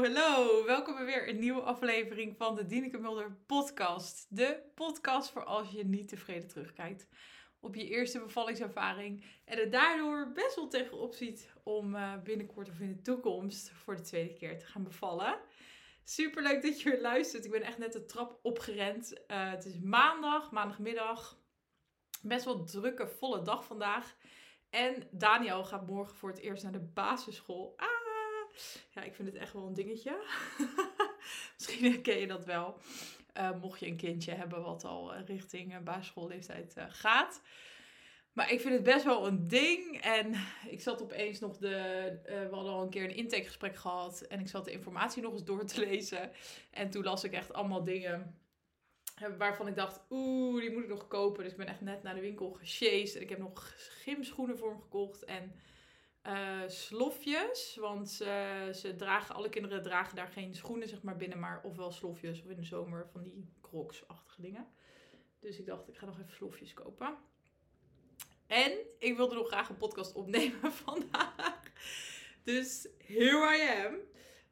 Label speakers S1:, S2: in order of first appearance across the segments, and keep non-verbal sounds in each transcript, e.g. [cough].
S1: hallo. Welkom bij weer een nieuwe aflevering van de Dieneke Mulder podcast. De podcast voor als je niet tevreden terugkijkt op je eerste bevallingservaring. En er daardoor best wel tegenop ziet om uh, binnenkort of in de toekomst voor de tweede keer te gaan bevallen. Super leuk dat je weer luistert. Ik ben echt net de trap opgerend. Uh, het is maandag, maandagmiddag. Best wel drukke, volle dag vandaag. En Daniel gaat morgen voor het eerst naar de basisschool. Ah! Ja, ik vind het echt wel een dingetje. [laughs] Misschien herken je dat wel. Uh, mocht je een kindje hebben wat al eh, richting uh, basisschoolleeftijd gaat. Maar ik vind het best wel een ding. En ik zat opeens nog de. we hadden al een keer een intakegesprek gehad. En ik zat de informatie nog eens door te lezen. En toen las ik echt allemaal dingen. Waarvan ik dacht, oeh, die moet ik nog kopen. Dus ik ben echt net naar de winkel gesjeest. En ik heb nog gymschoenen voor hem gekocht. En uh, slofjes. Want ze dragen, alle kinderen dragen daar geen schoenen zeg maar binnen, maar ofwel slofjes of in de zomer van die crocs-achtige dingen. Dus ik dacht, ik ga nog even slofjes kopen. En ik wilde nog graag een podcast opnemen [laughs] vandaag. Dus here I am.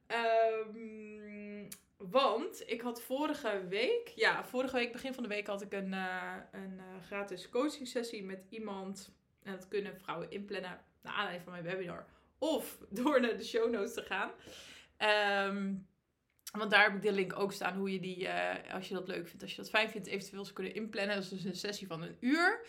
S1: Um, want ik had vorige week, ja, vorige week, begin van de week, had ik een, uh, een uh, gratis coaching sessie met iemand. En dat kunnen vrouwen inplannen aanleiding van mijn webinar. Of [laughs] door naar de show notes te gaan. Um, want daar heb ik de link ook staan hoe je die, uh, als je dat leuk vindt, als je dat fijn vindt, eventueel kunnen inplannen. Dat is dus een sessie van een uur.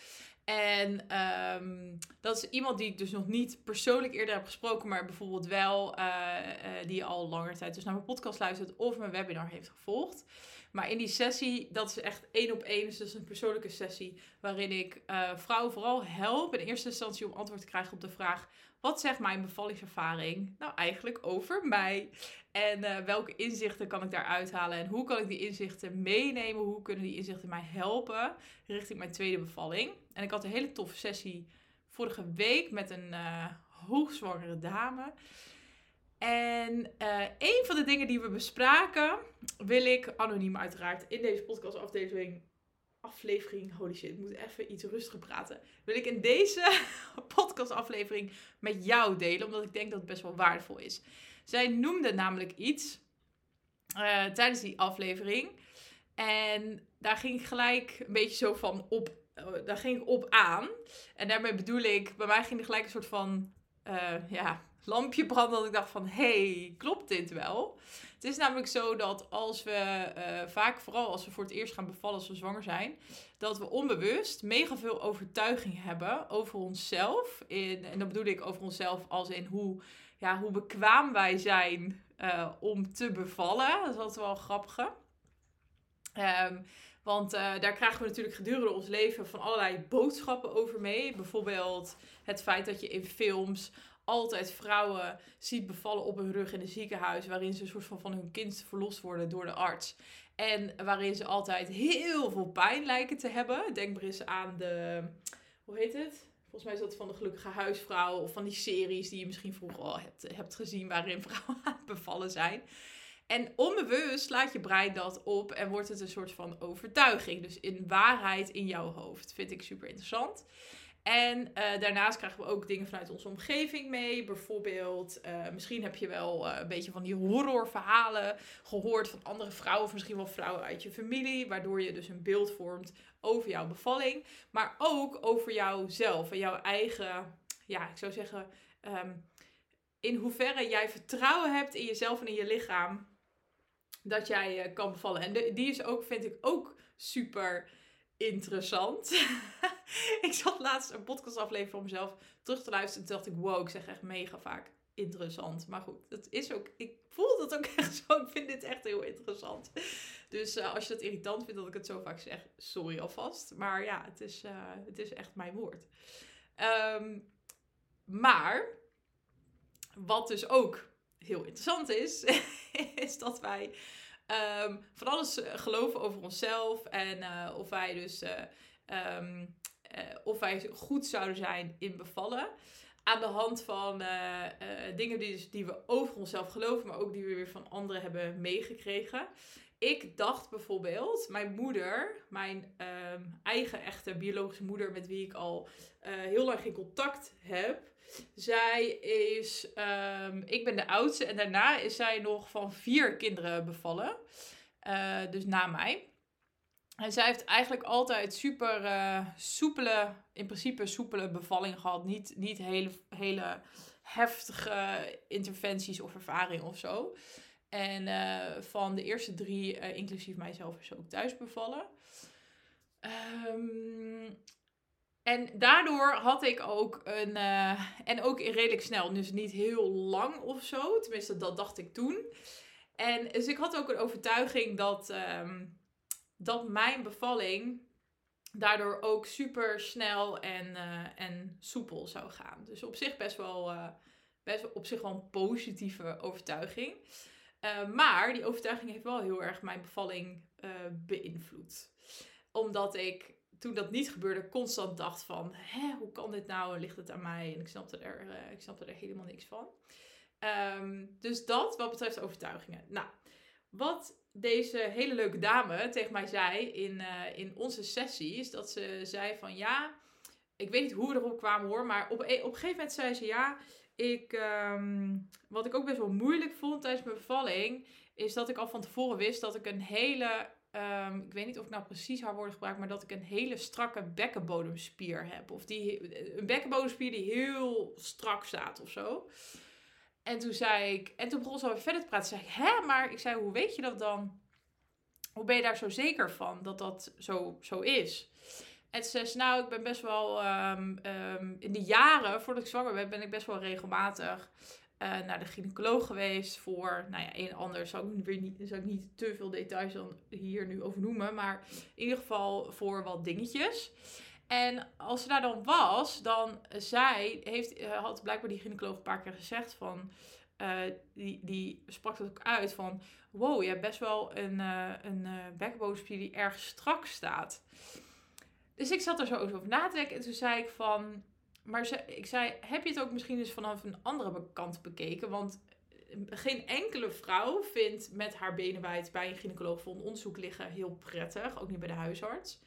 S1: En um, dat is iemand die ik dus nog niet persoonlijk eerder heb gesproken, maar bijvoorbeeld wel uh, uh, die al langer tijd dus naar mijn podcast luistert of mijn webinar heeft gevolgd. Maar in die sessie, dat is echt één op één, dus een persoonlijke sessie, waarin ik uh, vrouwen vooral help in eerste instantie om antwoord te krijgen op de vraag: wat zegt mijn bevallingservaring nou eigenlijk over mij? En uh, welke inzichten kan ik daar uithalen? En hoe kan ik die inzichten meenemen? Hoe kunnen die inzichten mij helpen richting mijn tweede bevalling? En ik had een hele toffe sessie vorige week met een uh, hoogzwangere dame. En uh, een van de dingen die we bespraken, wil ik anoniem uiteraard in deze podcastafdeling aflevering, holy shit, ik moet even iets rustiger praten. Wil ik in deze [laughs] podcastaflevering met jou delen, omdat ik denk dat het best wel waardevol is. Zij noemde namelijk iets uh, tijdens die aflevering. En daar ging ik gelijk een beetje zo van op, uh, daar ging ik op aan. En daarmee bedoel ik, bij mij ging er gelijk een soort van, ja, lampje branden. Dat ik dacht van, hey, klopt dit wel? Het is namelijk zo dat als we uh, vaak, vooral als we voor het eerst gaan bevallen als we zwanger zijn, dat we onbewust mega veel overtuiging hebben over onszelf. In, en dat bedoel ik over onszelf als in hoe, ja, hoe bekwaam wij zijn uh, om te bevallen. Dat is altijd wel grappig. Um, want uh, daar krijgen we natuurlijk gedurende ons leven van allerlei boodschappen over mee. Bijvoorbeeld het feit dat je in films altijd vrouwen ziet bevallen op hun rug in een ziekenhuis, waarin ze een soort van van hun kind verlost worden door de arts. En waarin ze altijd heel veel pijn lijken te hebben. Denk maar eens aan de, hoe heet het? Volgens mij is dat van de gelukkige huisvrouw of van die series die je misschien vroeger al hebt, hebt gezien waarin [laughs] vrouwen bevallen zijn. En onbewust laat je brein dat op en wordt het een soort van overtuiging. Dus in waarheid in jouw hoofd. Vind ik super interessant. En uh, daarnaast krijgen we ook dingen vanuit onze omgeving mee. Bijvoorbeeld, uh, misschien heb je wel uh, een beetje van die horrorverhalen gehoord van andere vrouwen, of misschien wel vrouwen uit je familie, waardoor je dus een beeld vormt over jouw bevalling, maar ook over jouzelf en jouw eigen, ja, ik zou zeggen, um, in hoeverre jij vertrouwen hebt in jezelf en in je lichaam dat jij kan bevallen. En die is ook, vind ik, ook super interessant. [laughs] ik zat laatst een podcastaflevering voor mezelf terug te luisteren. En toen dacht ik, wow, ik zeg echt mega vaak interessant. Maar goed, dat is ook, ik voel dat ook [laughs] echt zo. Ik vind dit echt heel interessant. Dus uh, als je dat irritant vindt dat ik het zo vaak zeg, sorry alvast. Maar ja, het is, uh, het is echt mijn woord. Um, maar, wat dus ook heel interessant is, [laughs] is dat wij um, van alles geloven over onszelf. En uh, of wij dus um, uh, of wij goed zouden zijn in bevallen. Aan de hand van dingen die, dus, die we over onszelf geloven, maar ook die we weer van anderen hebben meegekregen. Ik dacht bijvoorbeeld, mijn moeder, mijn um, eigen echte biologische moeder, met wie ik al heel lang geen contact heb, Zij is, ehm, ik ben de oudste en daarna is zij nog van vier kinderen bevallen. Uh, dus na mij. En zij heeft eigenlijk altijd super uh, soepele, in principe soepele bevallingen gehad. Niet, niet hele, hele heftige interventies of ervaring of zo. En uh, van de eerste drie, inclusief mijzelf, is ze ook thuis bevallen. Um, en daardoor had ik ook een. Uh, en ook redelijk snel, dus niet heel lang of zo. Tenminste, dat dacht ik toen. En dus ik had ook een overtuiging dat, um, dat mijn bevalling daardoor ook super snel en, uh, en soepel zou gaan. Dus op zich best wel, uh, best wel, op zich wel een positieve overtuiging. Maar die overtuiging heeft wel heel erg mijn bevalling beïnvloed. Omdat ik toen dat niet gebeurde, constant dacht van, hoe kan dit nou? Ligt het aan mij? En ik snapte er, uh, ik snapte er helemaal niks van. Um, dus dat wat betreft overtuigingen. Nou, wat deze hele leuke dame tegen mij zei in, uh, in onze sessie, is dat ze zei van, ja, ik weet niet hoe we erop kwamen hoor, maar op, op een gegeven moment zei ze, ja, ik, um, wat ik ook best wel moeilijk vond tijdens mijn bevalling, is dat ik al van tevoren wist dat ik een hele Um, ik weet niet of ik nou precies haar woorden gebruik, maar dat ik een hele strakke bekkenbodemspier heb. Of die, een bekkenbodemspier die heel strak staat of zo. En toen zei ik, en toen begon ze alweer verder te praten. Zei ik, hè, maar ik zei, hoe weet je dat dan? Hoe ben je daar zo zeker van dat dat zo, zo is? En ze zei, nou, ik ben best wel, um, um, in de jaren voordat ik zwanger ben, ben ik best wel regelmatig uh, naar de gynaecoloog geweest voor, nou ja, een ander zou ik, weer niet, zou ik niet te veel details dan hier nu over noemen, maar in ieder geval voor wat dingetjes. En als ze daar dan was, dan zij heeft, eh, had blijkbaar die gynaecoloog een paar keer gezegd van, uh, die, die sprak het ook uit van, wow, je hebt best wel een, uh, een bekkenbodemspier die erg strak staat. Dus ik zat er zo over na te denken en toen zei ik van, maar ik zei, heb je het ook misschien eens vanaf een andere kant bekeken? Want eh, geen enkele vrouw vindt met haar benen wijd bij een gynaecoloog voor een onderzoek liggen heel prettig. Ook niet bij de huisarts.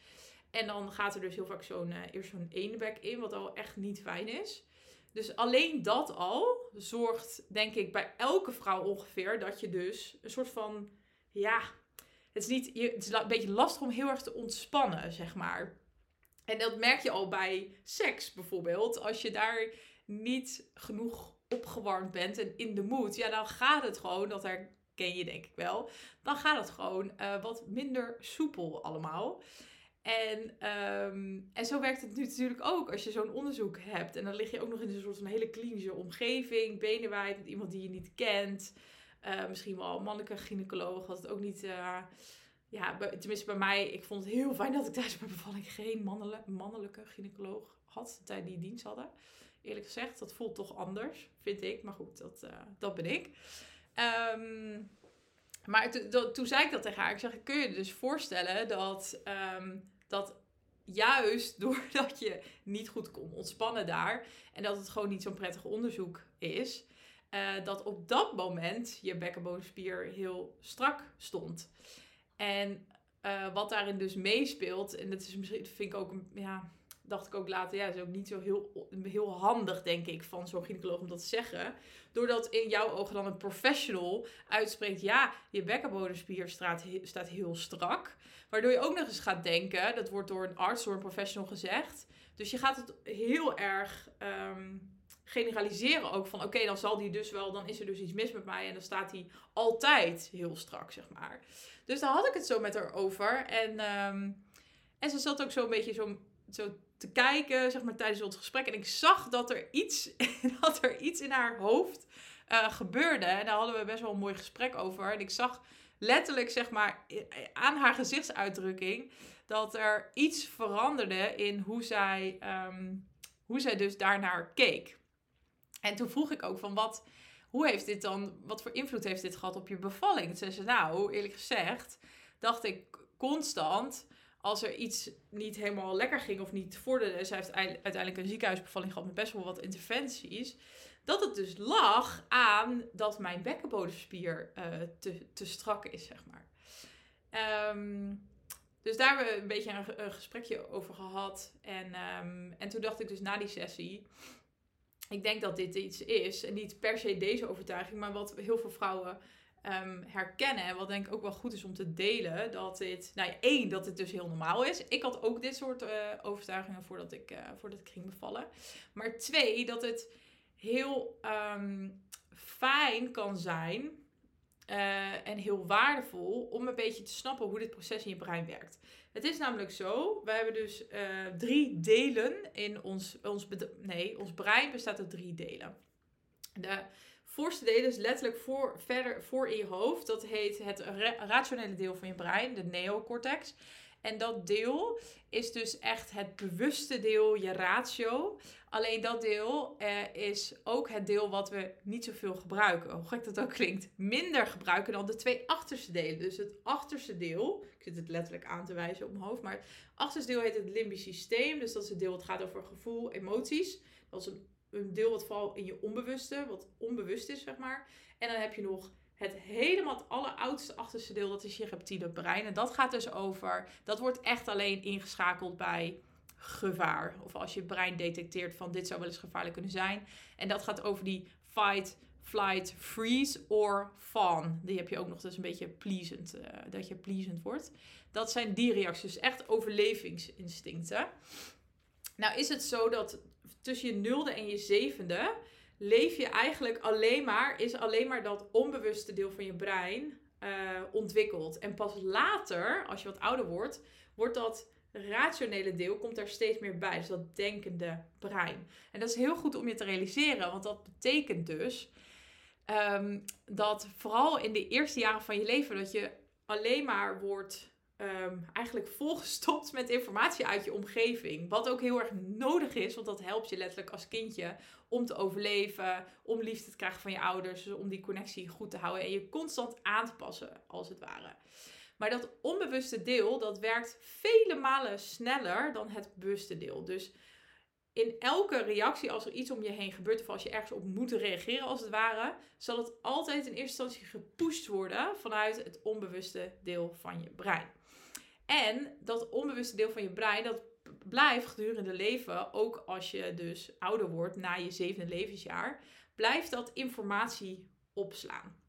S1: En dan gaat er dus heel vaak zo'n, uh, eerst zo'n enebek in, wat al echt niet fijn is. Dus alleen dat al zorgt, denk ik, bij elke vrouw ongeveer dat je dus een soort van, ja, het is, niet, het is een beetje lastig om heel erg te ontspannen, zeg maar. En dat merk je al bij seks bijvoorbeeld. Als je daar niet genoeg opgewarmd bent en in de mood, ja, dan gaat het gewoon, dat herken je denk ik wel, dan gaat het gewoon uh, wat minder soepel allemaal. En, um, en zo werkt het nu natuurlijk ook als je zo'n onderzoek hebt. En dan lig je ook nog in een soort van hele klinische omgeving, benen wijd met iemand die je niet kent. Uh, misschien wel een mannelijke gynaecoloog, had het ook niet... Uh, ja, tenminste bij mij, ik vond het heel [laughs] fijn dat ik tijdens mijn bevalling geen mannelijke, mannelijke gynaecoloog had, tijd die dienst hadden. Eerlijk gezegd, dat voelt toch anders, vind ik. Maar goed, dat, uh, dat ben ik. Um, maar toen zei ik dat tegen haar. Ik zeg, kun je je dus voorstellen dat, um, dat juist doordat je niet goed kon ontspannen daar... en dat het gewoon niet zo'n prettig onderzoek is... Uh, dat op dat moment je bekkenbodemspier heel strak stond. En uh, wat daarin dus meespeelt, en dat is misschien, vind ik ook, ja, dacht ik ook later, ja, is ook niet zo heel, heel handig, denk ik, van zo'n gynaecoloog om dat te zeggen. Doordat in jouw ogen dan een professional uitspreekt, ja, je bekkenbodemspier staat, staat heel strak. Waardoor je ook nog eens gaat denken, dat wordt door een arts, door een professional gezegd. Dus je gaat het heel erg um, generaliseren ook van, oké, dan zal die dus wel, dan is er dus iets mis met mij en dan staat hij altijd heel strak, zeg maar. Dus daar had ik het zo met haar over. En, um, en ze zat ook zo een beetje zo, zo te kijken, zeg maar, tijdens ons gesprek. En ik zag dat er iets, [laughs] dat er iets in haar hoofd uh, gebeurde. En daar hadden we best wel een mooi gesprek over. En ik zag letterlijk, zeg maar, aan haar gezichtsuitdrukking... dat er iets veranderde in hoe zij, um, hoe zij dus daarnaar keek. En toen vroeg ik ook van wat hoe heeft dit dan, wat voor invloed heeft dit gehad op je bevalling? Toen zei ze, nou, eerlijk gezegd, dacht ik constant, als er iets niet helemaal lekker ging of niet vorderde, ze heeft uiteindelijk een ziekenhuisbevalling gehad met best wel wat interventies, dat het dus lag aan dat mijn bekkenbodemspier uh, te, te strak is, zeg maar. Um, dus daar hebben we een beetje een, gesprekje over gehad. En, um, en toen dacht ik dus na die sessie, ik denk dat dit iets is, en niet per se deze overtuiging, maar wat heel veel vrouwen um, herkennen. En wat denk ik ook wel goed is om te delen. Dat dit, nou ja, één, dat het dus heel normaal is. Ik had ook dit soort uh, overtuigingen voordat ik, uh, voordat ik ging bevallen. Maar twee, dat het heel um, fijn kan zijn. Uh, en heel waardevol om een beetje te snappen hoe dit proces in je brein werkt. Het is namelijk zo, we hebben dus drie delen in ons, ons, nee, ons brein bestaat uit drie delen. De voorste deel is letterlijk voor, verder voor in je hoofd. Dat heet het rationele deel van je brein, de neocortex. En dat deel is dus echt het bewuste deel, je ratio. Alleen dat deel eh, is ook het deel wat we niet zoveel gebruiken. Hoe gek dat ook klinkt. Minder gebruiken dan de twee achterste delen. Dus het achterste deel, ik zit het letterlijk aan te wijzen op mijn hoofd. Maar het achterste deel heet het limbisch systeem. Dus dat is het deel wat gaat over gevoel, emoties. Dat is een een deel wat vooral in je onbewuste, wat onbewust is, zeg maar. En dan heb je nog het helemaal het alleroudste achterste deel, dat is je reptiele brein. En dat gaat dus over, dat wordt echt alleen ingeschakeld bij gevaar. Of als je brein detecteert van dit zou wel eens gevaarlijk kunnen zijn. En dat gaat over die fight, flight, freeze or fawn. Die heb je ook nog, dus een beetje pleasant, uh, dat je pleasant wordt. Dat zijn die reacties, dus echt overlevingsinstincten. Nou is het zo dat tussen je nulde en je zevende leef je eigenlijk alleen maar, is alleen maar dat onbewuste deel van je brein uh, ontwikkeld. En pas later, als je wat ouder wordt, wordt dat rationele deel, komt daar steeds meer bij. Dus dat denkende brein. En dat is heel goed om je te realiseren, want dat betekent dus ehm, dat vooral in de eerste jaren van je leven, dat je alleen maar wordt um, eigenlijk volgestopt met informatie uit je omgeving. Wat ook heel erg nodig is, want dat helpt je letterlijk als kindje om te overleven, om liefde te krijgen van je ouders, om die connectie goed te houden en je constant aan te passen, als het ware. Maar dat onbewuste deel, dat werkt vele malen sneller dan het bewuste deel. Dus in elke reactie, als er iets om je heen gebeurt of als je ergens op moet reageren, als het ware, zal het altijd in eerste instantie gepusht worden vanuit het onbewuste deel van je brein. En dat onbewuste deel van je brein, dat blijft gedurende leven, ook als je dus ouder wordt, na je zevende levensjaar, blijft dat informatie opslaan.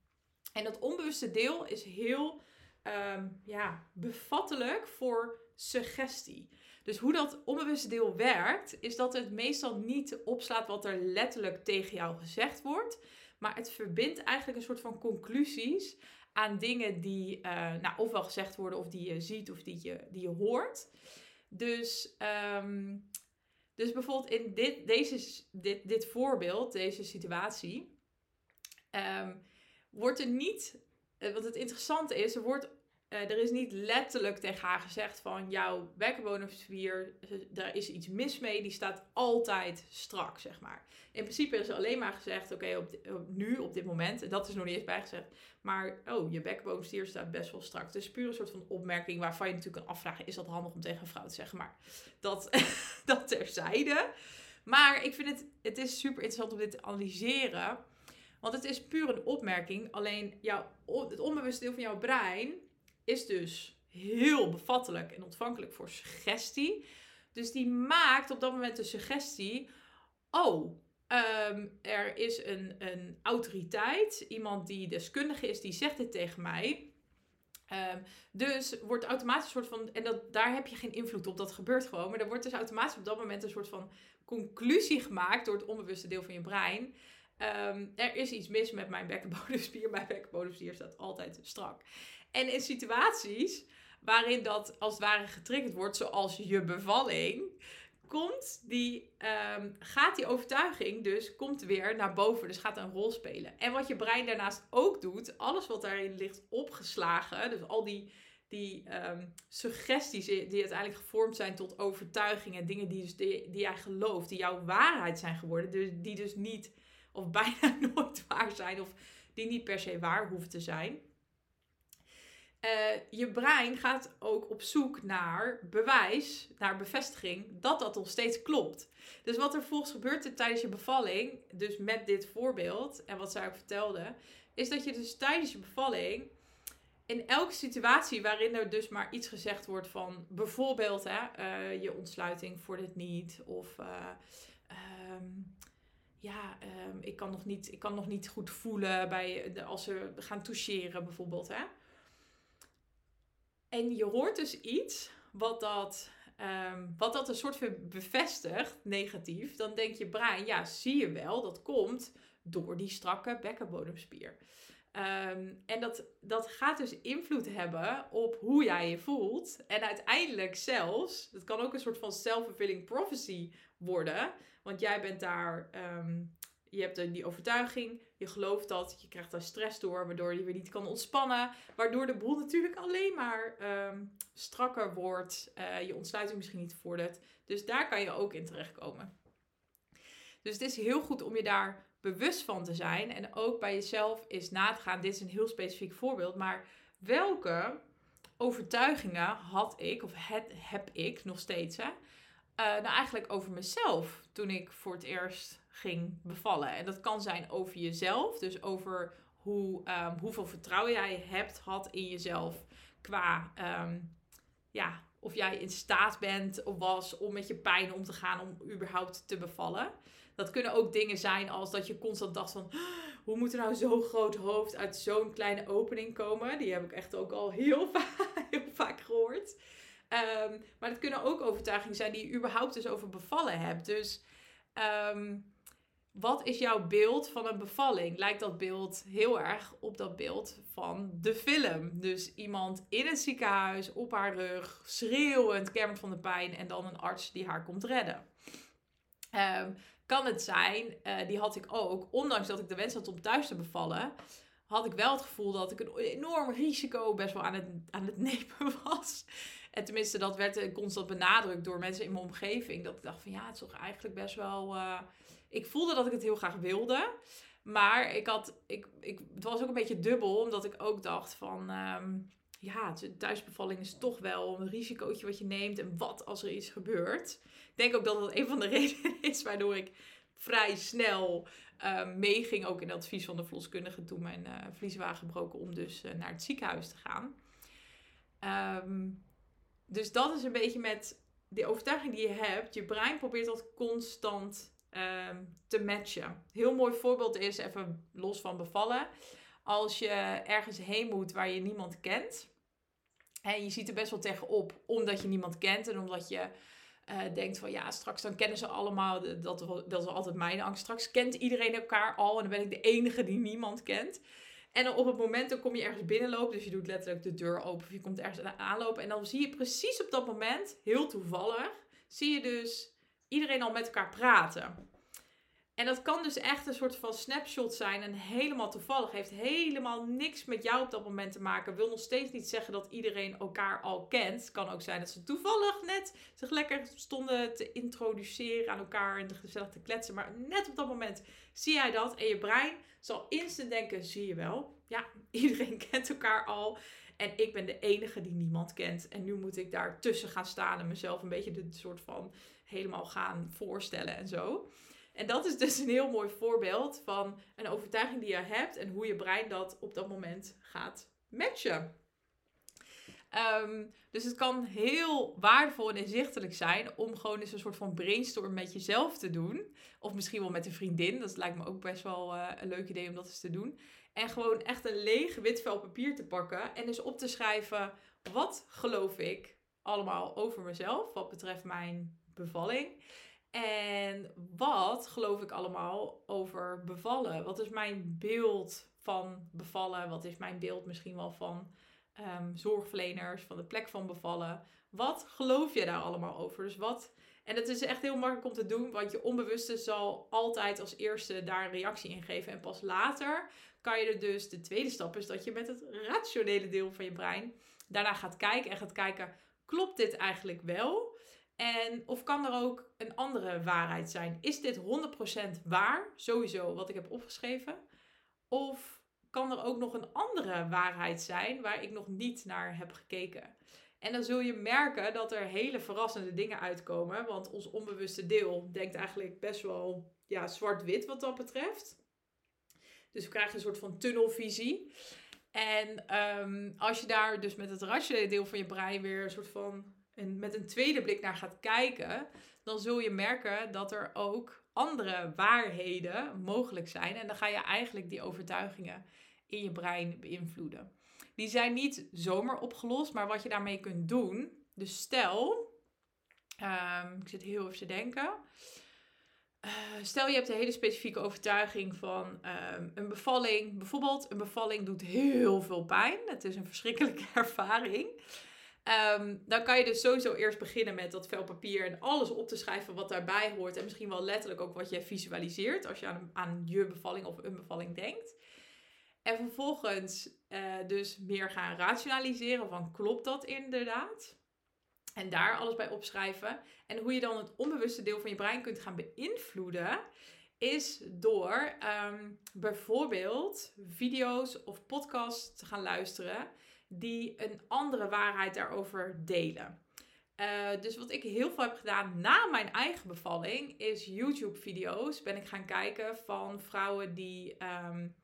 S1: En dat onbewuste deel is heel um, ja, bevattelijk voor suggestie. Dus hoe dat onbewuste deel werkt, is dat het meestal niet opslaat wat er letterlijk tegen jou gezegd wordt. Maar het verbindt eigenlijk een soort van conclusies aan dingen die uh, nou, ofwel gezegd worden of die je ziet of die je, die je hoort. Dus, um, dus bijvoorbeeld in dit, deze, dit, dit voorbeeld, deze situatie, um, wordt er niet, uh, wat het interessante is, er wordt uh, er is niet letterlijk tegen haar gezegd van jouw bekkenbodemspier, daar is iets mis mee, die staat altijd strak, zeg maar. In principe is er alleen maar gezegd, oké, op, nu, op dit moment, en dat is nog niet eens bijgezegd, maar oh, je bekkenbodemspier staat best wel strak. Dus puur een soort van opmerking waarvan je natuurlijk kan afvragen, is dat handig om tegen een vrouw te zeggen? Maar dat, [laughs] dat terzijde. Maar ik vind het, het is super interessant om dit te analyseren. Want het is puur een opmerking. Alleen jouw, het onbewuste deel van jouw brein is dus heel bevattelijk en ontvankelijk voor suggestie. Dus die maakt op dat moment de suggestie: oh, ehm, er is een, een autoriteit, iemand die deskundig is, die zegt dit tegen mij. Um, dus wordt automatisch een soort van, en dat, daar heb je geen invloed op, dat gebeurt gewoon. Maar er wordt dus automatisch op dat moment een soort van conclusie gemaakt door het onbewuste deel van je brein. Um, er is iets mis met mijn bekkenbodemspier. [laughs] Mijn bekkenbodemspier staat altijd strak. En in situaties waarin dat als het ware getriggerd wordt, zoals je bevalling, komt die, um, gaat die overtuiging dus komt weer naar boven. Dus gaat een rol spelen. En wat je brein daarnaast ook doet, alles wat daarin ligt opgeslagen, dus al die, die um, suggesties die uiteindelijk gevormd zijn tot overtuigingen, dingen die, dus die, die jij gelooft, die jouw waarheid zijn geworden, dus, die dus niet of bijna [laughs] nooit waar zijn of die niet per se waar hoeven te zijn uh, je brein gaat ook op zoek naar bewijs, naar bevestiging dat dat nog steeds klopt. Dus wat er volgens gebeurt tijdens je bevalling, dus met dit voorbeeld en wat zij ook vertelde, is dat je dus tijdens je bevalling in elke situatie waarin er dus maar iets gezegd wordt van bijvoorbeeld hè, uh, je ontsluiting voor dit niet of uh, um, ja, ehm, ik, kan nog niet, ik kan nog niet goed voelen bij als ze gaan toucheren bijvoorbeeld. Hè? En je hoort dus iets wat dat, ehm, wat dat een soort van bevestigt, negatief. Dan denk je brein, ja, zie je wel, dat komt door die strakke bekkenbodemspier. Um, en dat, dat gaat dus invloed hebben op hoe jij je voelt. En uiteindelijk zelfs, dat kan ook een soort van self-fulfilling prophecy worden. Want jij bent daar, um, je hebt die overtuiging, je gelooft dat, je krijgt daar stress door, waardoor je weer niet kan ontspannen. Waardoor de boel natuurlijk alleen maar um, strakker wordt, uh, je ontsluiting misschien niet vordert. Dus daar kan je ook in terechtkomen. Dus het is heel goed om je daar bewust van te zijn en ook bij jezelf is na te gaan. Dit is een heel specifiek voorbeeld, maar welke overtuigingen had ik, of heb ik nog steeds, hè? Uh, nou eigenlijk over mezelf toen ik voor het eerst ging bevallen. En dat kan zijn over jezelf, dus over hoe, um, hoeveel vertrouwen jij hebt, had in jezelf qua, um, ja, of jij in staat bent of was om met je pijn om te gaan om überhaupt te bevallen. Dat kunnen ook dingen zijn als dat je constant dacht van... Hoe moet er nou zo'n groot hoofd uit zo'n kleine opening komen? Die heb ik echt ook al heel, [laughs] vaak, heel vaak gehoord. Um, maar het kunnen ook overtuigingen zijn die je überhaupt dus over bevallen hebt. Dus um, wat is jouw beeld van een bevalling? Lijkt dat beeld heel erg op dat beeld van de film? Dus iemand in een ziekenhuis, op haar rug, schreeuwend, kermend van de pijn en dan een arts die haar komt redden. Um, kan het zijn, uh, die had ik ook, ondanks dat ik de wens had om thuis te bevallen, had ik wel het gevoel dat ik een enorm risico best wel aan het, aan het [laughs] nemen was. En tenminste, dat werd constant benadrukt door mensen in mijn omgeving. Dat ik dacht van ja, het is toch eigenlijk best wel. Uh, ik voelde dat ik het heel graag wilde. Maar ik had, ik, ik, het was ook een beetje dubbel, omdat ik ook dacht van. Um, ja, thuisbevalling is toch wel een risicootje wat je neemt. En wat als er iets gebeurt? Ik denk ook dat dat een van de [laughs] redenen is waardoor ik vrij snel uh, meeging. Ook in het advies van de verloskundige toen mijn uh, vlies waren gebroken. Om dus naar het ziekenhuis te gaan. Um, dus dat is een beetje met de overtuiging die je hebt. Je brein probeert dat constant um, te matchen. Heel mooi voorbeeld is, even los van bevallen. Als je ergens heen moet waar je niemand kent. En je ziet er best wel tegenop, omdat je niemand kent en omdat je uh, denkt van ja, straks dan kennen ze allemaal, dat, dat is altijd mijn angst. Straks kent iedereen elkaar al en dan ben ik de enige die niemand kent. En op het moment dan kom je ergens binnenlopen, dus je doet letterlijk de deur open of je komt ergens aanlopen. En dan zie je precies op dat moment, heel toevallig, zie je dus iedereen al met elkaar praten. En dat kan dus echt een soort van snapshot zijn en helemaal toevallig. Heeft helemaal niks met jou op dat moment te maken. Wil nog steeds niet zeggen dat iedereen elkaar al kent. Kan ook zijn dat ze toevallig net zich lekker stonden te introduceren aan elkaar en gezellig te kletsen. Maar net op dat moment zie jij dat en je brein zal instant denken, zie je wel. Ja, [laughs] iedereen kent elkaar al. En ik ben de enige die niemand kent. En nu moet ik daar tussen gaan staan en mezelf een beetje de soort van helemaal gaan voorstellen en zo. En dat is dus een heel mooi voorbeeld van een overtuiging die je hebt en hoe je brein dat op dat moment gaat matchen. Um, dus het kan heel waardevol en inzichtelijk zijn om gewoon eens een soort van brainstorm met jezelf te doen. Of misschien wel met een vriendin. Dat lijkt me ook best wel uh, een leuk idee om dat eens te doen. En gewoon echt een leeg wit vel papier te pakken en eens op te schrijven: wat geloof ik allemaal over mezelf wat betreft mijn bevalling? En wat geloof ik allemaal over bevallen? Wat is mijn beeld van bevallen? Wat is mijn beeld misschien wel van um, zorgverleners, van de plek van bevallen? Wat geloof je daar allemaal over? Dus wat. En het is echt heel makkelijk om te doen, want je onbewuste zal altijd als eerste daar een reactie in geven. En pas later kan je er dus, de tweede stap is dat je met het rationele deel van je brein daarna gaat kijken en gaat kijken, klopt dit eigenlijk wel? En of kan er ook een andere waarheid zijn? Is dit 100% waar, sowieso, wat ik heb opgeschreven? Of kan er ook nog een andere waarheid zijn waar ik nog niet naar heb gekeken? En dan zul je merken dat er hele verrassende dingen uitkomen. Want ons onbewuste deel denkt eigenlijk best wel ja, zwart-wit wat dat betreft. Dus we krijgen een soort van tunnelvisie. En um, als je daar dus met het rationele deel van je brein weer een soort van en met een tweede blik naar gaat kijken, dan zul je merken dat er ook andere waarheden mogelijk zijn. En dan ga je eigenlijk die overtuigingen in je brein beïnvloeden. Die zijn niet zomaar opgelost, maar wat je daarmee kunt doen. Dus stel, ehm, ik zit heel even te denken. Eh, stel je hebt een hele specifieke overtuiging van ehm, een bevalling. Bijvoorbeeld, een bevalling doet heel veel pijn. Het is een verschrikkelijke [laughs] ervaring. Ehm, dan kan je dus sowieso eerst beginnen met dat vel papier en alles op te schrijven wat daarbij hoort. En misschien wel letterlijk ook wat je visualiseert als je aan, aan je bevalling of een bevalling denkt. En vervolgens uh, dus meer gaan rationaliseren van klopt dat inderdaad? En daar alles bij opschrijven. En hoe je dan het onbewuste deel van je brein kunt gaan beïnvloeden, is door ehm, bijvoorbeeld video's of podcasts te gaan luisteren die een andere waarheid daarover delen. Uh, dus wat ik heel veel heb gedaan na mijn eigen bevalling, is YouTube-video's ben ik gaan kijken van vrouwen die, um,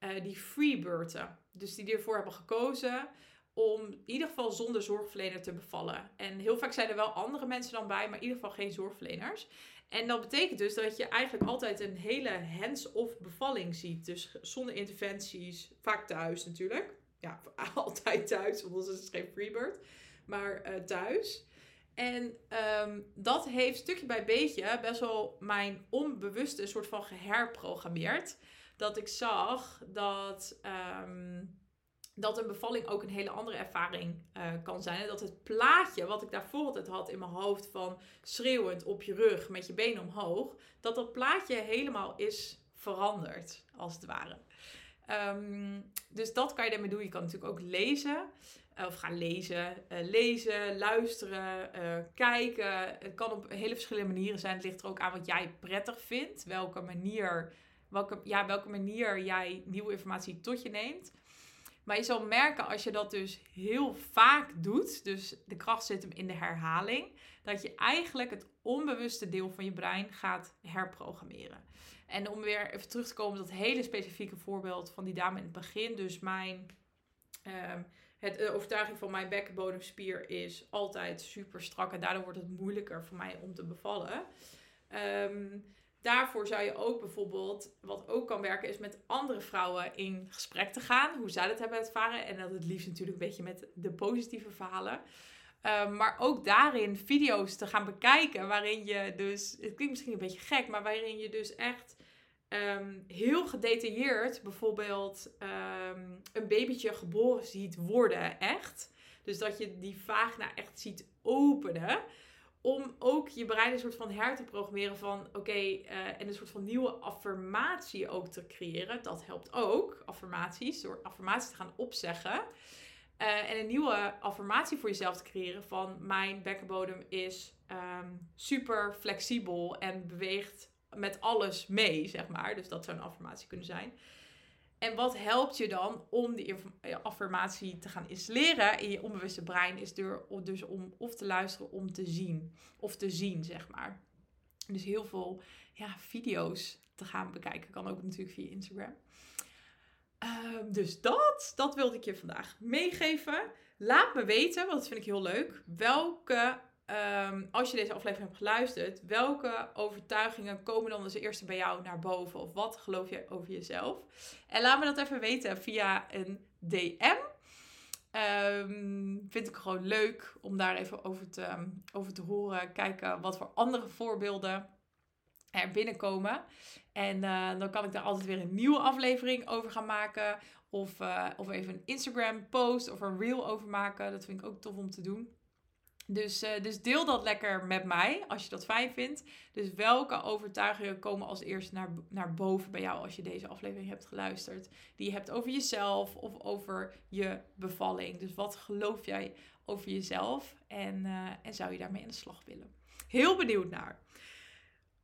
S1: uh, die freebirten. Dus die ervoor hebben gekozen om in ieder geval zonder zorgverlener te bevallen. En heel vaak zijn er wel andere mensen dan bij, maar in ieder geval geen zorgverleners. En dat betekent dus dat je eigenlijk altijd een hele hands-off bevalling ziet. Dus zonder interventies, vaak thuis natuurlijk. Ja, [laughs] altijd thuis, want het is geen freebird. Maar uh, thuis. En um, dat heeft stukje bij beetje best wel mijn onbewuste soort van geherprogrammeerd. Dat ik zag dat... Um, dat een bevalling ook een hele andere ervaring uh, kan zijn. En dat het plaatje wat ik daarvoor altijd had in mijn hoofd van schreeuwend op je rug met je benen omhoog, dat dat plaatje helemaal is veranderd, als het ware. Um, dus dat kan je daarmee doen. Je kan natuurlijk ook lezen. Uh, of gaan lezen, uh, lezen, luisteren, kijken. Het kan op hele verschillende manieren zijn. Het ligt er ook aan wat jij prettig vindt. Welke manier, welke, ja, welke manier jij nieuwe informatie tot je neemt. Maar je zal merken als je dat dus heel vaak doet, dus de kracht zit hem in de herhaling, dat je eigenlijk het onbewuste deel van je brein gaat herprogrammeren. En om weer even terug te komen op dat hele specifieke voorbeeld van die dame in het begin, dus mijn. Uh, het, de overtuiging van mijn bekkenbodemspier is altijd super strak en daardoor wordt het moeilijker voor mij om te bevallen. Um, daarvoor zou je ook bijvoorbeeld, wat ook kan werken, is met andere vrouwen in gesprek te gaan. Hoe zij dat hebben ervaren. En dat het liefst natuurlijk een beetje met de positieve verhalen. Um, maar ook daarin video's te gaan bekijken. Waarin je dus, het klinkt misschien een beetje gek, maar waarin je dus echt um, heel gedetailleerd bijvoorbeeld um, een babytje geboren ziet worden. Echt. Dus dat je die vagina echt ziet openen om ook je brein een soort van her te programmeren van oké, uh, en een soort van nieuwe affirmatie ook te creëren. Dat helpt ook, affirmaties, door affirmaties te gaan opzeggen. Uh, en een nieuwe affirmatie voor jezelf te creëren van mijn bekkenbodem is um, super flexibel en beweegt met alles mee, zeg maar. Dus dat zou een affirmatie kunnen zijn. En wat helpt je dan om die affirmatie te gaan installeren in je onbewuste brein? Is door dus om of te luisteren om te zien. Of te zien, zeg maar. Dus heel veel ja, video's te gaan bekijken. Kan ook natuurlijk via Instagram. Uh, dus dat, dat wilde ik je vandaag meegeven. Laat me weten, want dat vind ik heel leuk. Welke Um, als je deze aflevering hebt geluisterd, welke overtuigingen komen dan als eerste bij jou naar boven? Of wat geloof je over jezelf? En laat me dat even weten via een DM. Ehm, vind ik gewoon leuk om daar even over te, over te horen. Kijken wat voor andere voorbeelden er binnenkomen. En uh, dan kan ik daar altijd weer een nieuwe aflevering over gaan maken. Of, uh, of even een Instagram post of een reel over maken. Dat vind ik ook tof om te doen. Dus, uh, dus deel dat lekker met mij als je dat fijn vindt. Dus welke overtuigingen komen als eerste naar, naar boven bij jou als je deze aflevering hebt geluisterd? Die je hebt over jezelf of over je bevalling. Dus wat geloof jij over jezelf en, uh, en zou je daarmee aan de slag willen? Heel benieuwd naar.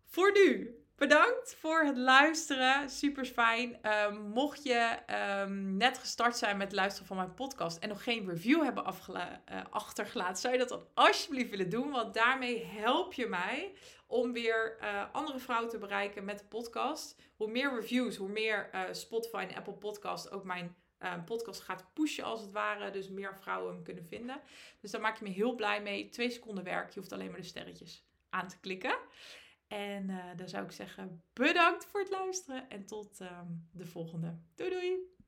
S1: Voor nu Bedankt voor het luisteren. Super fijn. Um, mocht je um, net gestart zijn met het luisteren van mijn podcast en nog geen review hebben uh, achtergelaten, zou je dat dan alsjeblieft willen doen? Want daarmee help je mij om weer uh, andere vrouwen te bereiken met de podcast. Hoe meer reviews, hoe meer uh, Spotify en Apple Podcast ook mijn podcast gaat pushen als het ware. Dus meer vrouwen hem kunnen vinden. Dus daar maak je me heel blij mee. Twee seconden werk. Je hoeft alleen maar de sterretjes aan te klikken. En uh, dan zou ik zeggen, bedankt voor het luisteren en tot uh, de volgende. Doei doei!